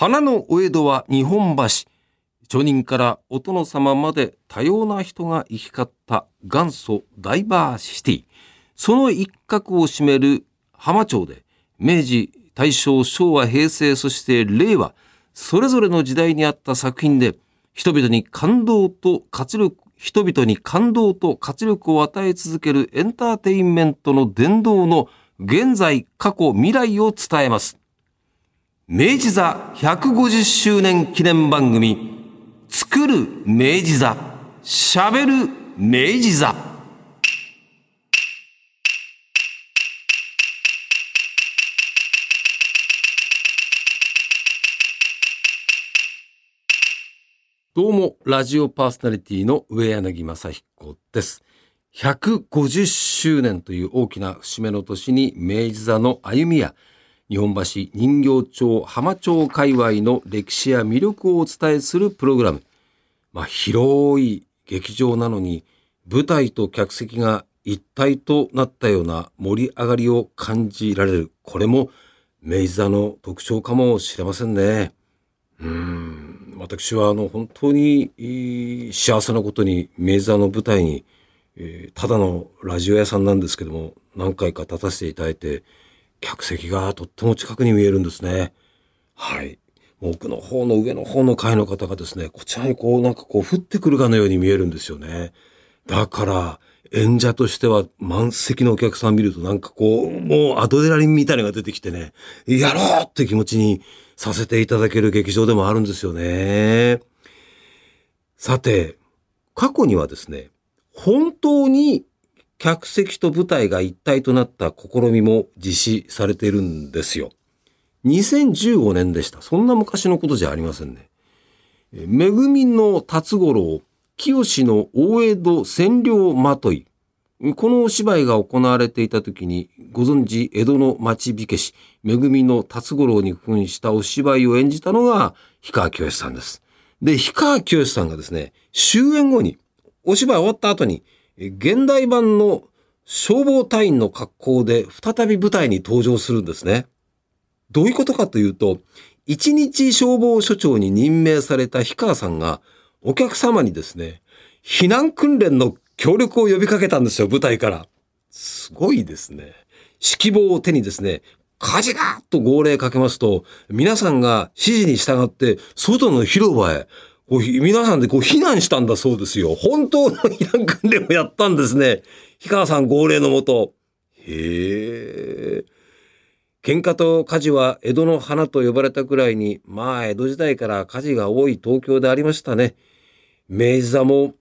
花のお江戸は日本橋。町人からお殿様まで多様な人が行き交った元祖ダイバーシティ。その一角を占める浜町で、明治、大正、昭和、平成、そして令和、それぞれの時代にあった作品で、人々に感動と活力、人々に感動と活力を与え続けるエンターテインメントの殿堂の現在、過去、未来を伝えます。明治座150周年記念番組、作る明治座、喋る明治座。どうも、ラジオパーソナリティの上柳正彦です。150周年という大きな節目の年に明治座の歩みや日本橋人形町浜町界隈の歴史や魅力をお伝えするプログラム。まあ、広い劇場なのに舞台と客席が一体となったような盛り上がりを感じられる。これも明治座の特徴かもしれませんね。うん。私はあの本当に幸せなことに明治座の舞台に、ただのラジオ屋さんなんですけども何回か立たせていただいて客席がとっても近くに見えるんですね。はい。奥の方の上の方の階の方がですね、こちらにこうなんかこう降ってくるかのように見えるんですよね。だから、演者としては満席のお客さん見るとなんかこう、もうアドレナリンみたいなのが出てきてね、やろうって気持ちにさせていただける劇場でもあるんですよね。さて、過去にはですね、本当に客席と舞台が一体となった試みも実施されているんですよ。2015年でした。そんな昔のことじゃありませんね。めぐみの辰五郎、清の大江戸占領まとい。このお芝居が行われていた時に、ご存知、江戸の町火消し、めぐみの辰五郎に扮したお芝居を演じたのが、氷川きよしさんです。で、氷川きよしさんがですね、終演後に、お芝居終わった後に、現代版の消防隊員の格好で再び舞台に登場するんですね。どういうことかというと、一日消防署長に任命された氷川さんが、お客様にですね、避難訓練の協力を呼びかけたんですよ、舞台から。すごいですね。指揮棒を手にですね、火事だと号令かけますと、皆さんが指示に従って、外の広場へこう皆さんでこう避難したんだそうですよ。本当の避難訓練をやったんですね。氷川さん号令のもと。へえ。喧嘩と火事は江戸の花と呼ばれたくらいに、まあ江戸時代から火事が多い東京でありましたね。明治座も、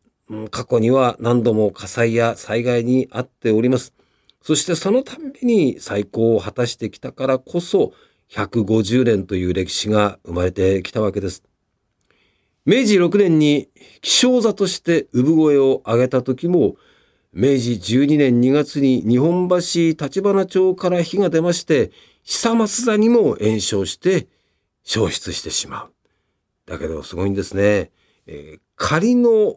過去には何度も火災や災害に遭っております。そしてそのたんびに再興を果たしてきたからこそ、150年という歴史が生まれてきたわけです。明治6年に気象座として産声を上げた時も、明治12年2月に日本橋立花町から火が出まして、久松座にも延焼して消失してしまう。だけどすごいんですね。えー、仮の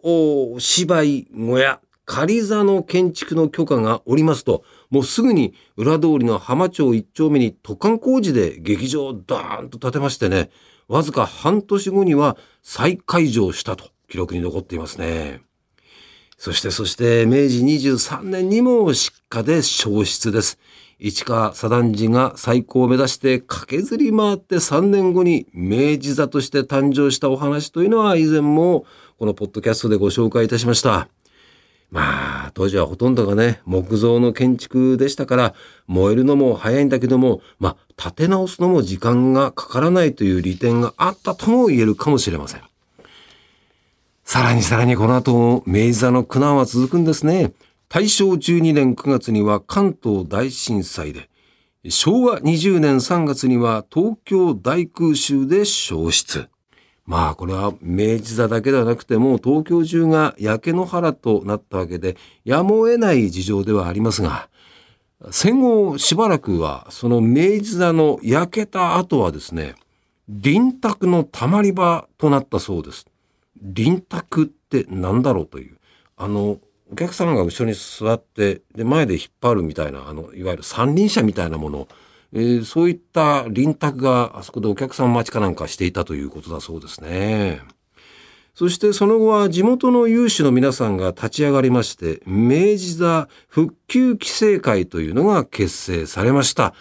芝居小屋、仮座の建築の許可がおりますと、もうすぐに裏通りの浜町一丁目に渡韓工事で劇場をダーンと建てましてね、わずか半年後には再開場したと記録に残っていますね。そしてそして明治23年にも失火で消失です。市川左団次が最高を目指して駆けずり回って3年後に明治座として誕生したお話というのは以前もこのポッドキャストでご紹介いたしました。まあ、当時はほとんどがね、木造の建築でしたから、燃えるのも早いんだけども、まあ、建て直すのも時間がかからないという利点があったとも言えるかもしれません。さらにさらにこの後、明治座の苦難は続くんですね。大正12年9月には関東大震災で、昭和20年3月には東京大空襲で消失。まあこれは明治座だけではなくても東京中が焼け野原となったわけでやむを得ない事情ではありますが戦後しばらくはその明治座の焼けた後はですね臨宅のたまり場となったそうです。臨宅って何だろうというあのお客さんが後ろに座ってで前で引っ張るみたいなあのいわゆる三輪車みたいなものえー、そういった臨宅があそこでお客さん待ちかなんかしていたということだそうですね。そしてその後は地元の有志の皆さんが立ち上がりまして、明治座復旧規制会というのが結成されました。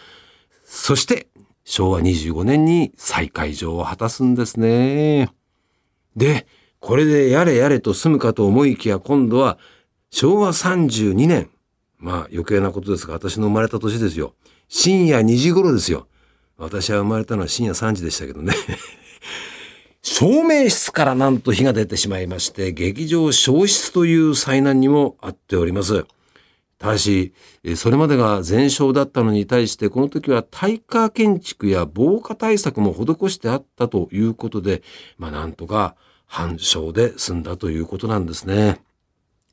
そして昭和25年に再開場を果たすんですね。で、これでやれやれと済むかと思いきや今度は昭和32年。まあ余計なことですが私の生まれた年ですよ。深夜2時頃ですよ。私は生まれたのは深夜3時でしたけどね。照明室からなんと火が出てしまいまして、劇場消失という災難にもあっております。ただし、それまでが全焼だったのに対して、この時は耐火建築や防火対策も施してあったということで、まあなんとか半焼で済んだということなんですね。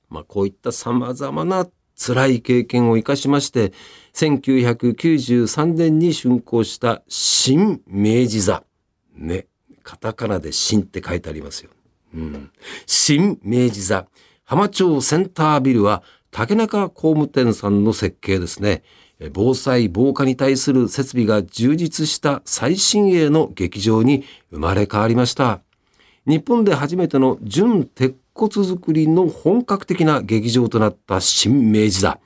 まあこういった様々な辛い経験を生かしまして、1993年に竣工した新明治座。ね。カタカナで新って書いてありますよ。うん。新明治座。浜町センタービルは竹中工務店さんの設計ですね。防災防火に対する設備が充実した最新鋭の劇場に生まれ変わりました。日本で初めての純鉄骨造りの本格的な劇場となった新明治座。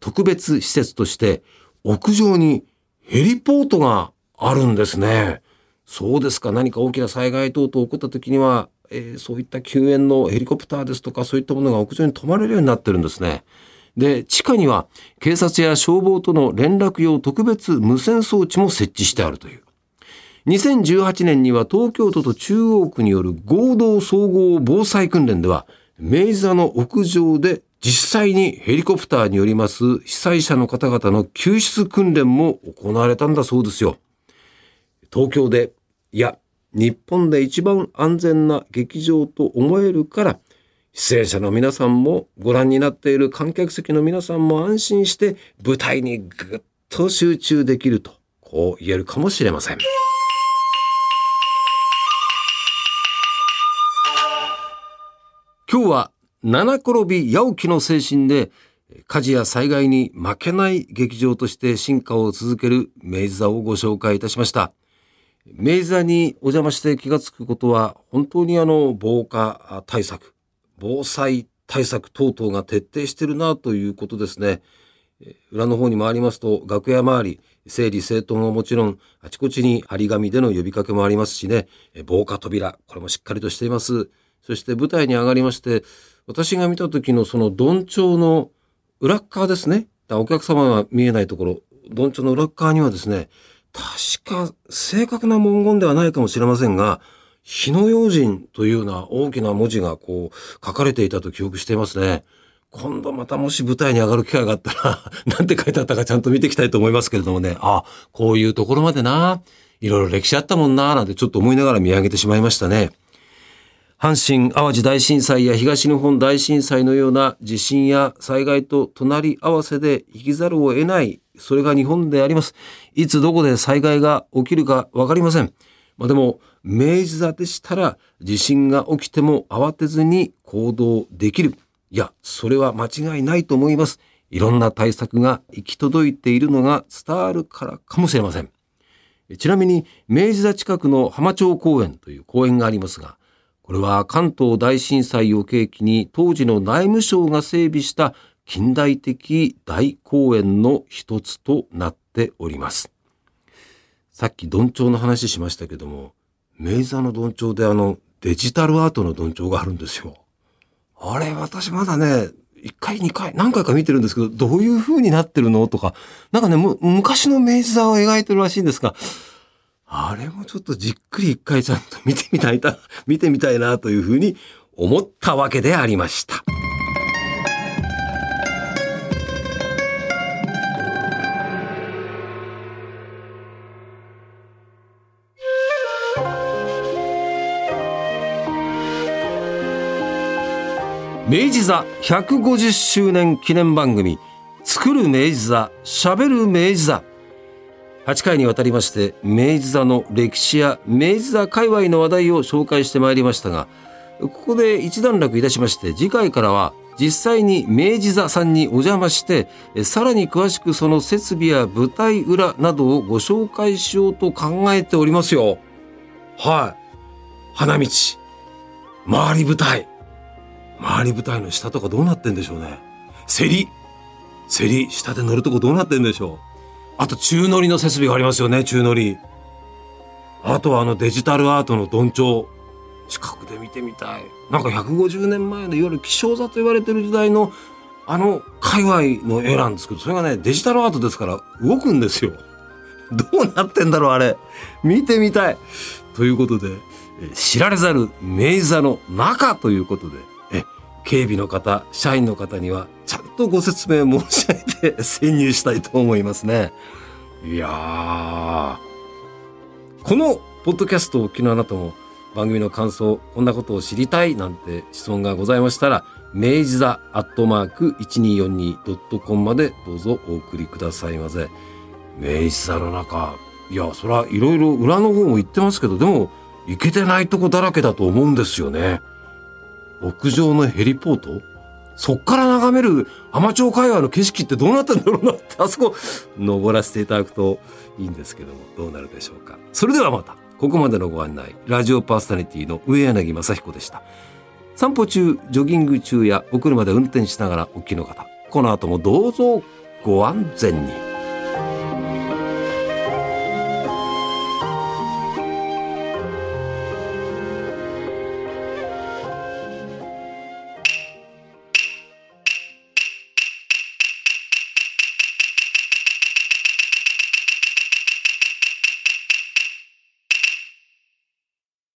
特別施設として屋上にヘリポートがあるんですね。そうですか。何か大きな災害等々起こった時には、えー、そういった救援のヘリコプターですとかそういったものが屋上に止まれるようになってるんですね。で、地下には警察や消防との連絡用特別無線装置も設置してあるという。2018年には東京都と中央区による合同総合防災訓練では、明治座の屋上で実際にヘリコプターによります被災者の方々の救出訓練も行われたんだそうですよ。東京で、いや、日本で一番安全な劇場と思えるから、出演者の皆さんもご覧になっている観客席の皆さんも安心して舞台にぐっと集中できると、こう言えるかもしれません。今日は七転び八起きの精神で火事や災害に負けない劇場として進化を続ける明治座をご紹介いたしました。明治座にお邪魔して気がつくことは本当にあの防火対策、防災対策等々が徹底してるなということですね。裏の方に回りますと楽屋周り、整理整頓はもちろんあちこちに張り紙での呼びかけもありますしね、防火扉、これもしっかりとしています。そして舞台に上がりまして、私が見た時のそのどんちょうの裏側ですね。お客様が見えないところ、どんちょうの裏側にはですね、確か正確な文言ではないかもしれませんが、火の用心というような大きな文字がこう書かれていたと記憶していますね。今度またもし舞台に上がる機会があったら、なんて書いてあったかちゃんと見ていきたいと思いますけれどもね、あ、こういうところまでな、いろいろ歴史あったもんな、なんてちょっと思いながら見上げてしまいましたね。阪神・淡路大震災や東日本大震災のような地震や災害と隣り合わせで生きざるを得ない、それが日本であります。いつどこで災害が起きるかわかりません。まあ、でも、明治座でしたら地震が起きても慌てずに行動できる。いや、それは間違いないと思います。いろんな対策が行き届いているのが伝わるからかもしれません。ちなみに、明治座近くの浜町公園という公園がありますが、これは関東大震災を契機に当時の内務省が整備した近代的大公園の一つとなっております。さっきどんちょうの話しましたけども、明治座のどんちょうであのデジタルアートのどんちょうがあるんですよ。あれ私まだね、一回二回何回か見てるんですけど、どういう風になってるの？とか、なんかね、昔の明治座を描いてるらしいんですが、あれもちょっとじっくり一回ちゃんと見てみたいな、見てみたいなというふうに思ったわけでありました。明治座150周年記念番組作る明治座喋る明治座8回にわたりまして明治座の歴史や明治座界隈の話題を紹介してまいりましたがここで一段落いたしまして次回からは実際に明治座さんにお邪魔してさらに詳しくその設備や舞台裏などをご紹介しようと考えておりますよ。はい。花道。回り舞台。回り舞台の下とかどうなってんでしょうね。競り。競り。下で乗るとこどうなってんでしょう。あと宙乗りの設備がありますよね、宙乗り。あとはあのデジタルアートのどんちょう。近くで見てみたい。なんか150年前のいわゆる気象座と言われてる時代のあの界隈の絵なんですけど、それがね、デジタルアートですから動くんですよ。どうなってんだろう、あれ。見てみたい。ということで、知られざる明治座の中ということで、え、警備の方、社員の方にはとご説明申し上げて潜入したいと思いますね。いやー。このポッドキャストをお聞きのあなたも番組の感想、こんなことを知りたいなんて質問がございましたら、明治座アットマーク 1242.com までどうぞお送りくださいませ。明治座の中、いや、そらいろいろ裏の方も行ってますけど、でも行けてないとこだらけだと思うんですよね。屋上のヘリポートそっから眺める浜町海岸の景色ってどうなったんだろうなって、あそこ登らせていただくといいんですけども、どうなるでしょうか。それではまた。ここまでのご案内、ラジオパーソナリティの上柳正彦でした。散歩中、ジョギング中やお車で運転しながらお聞きの方、この後もどうぞご安全に。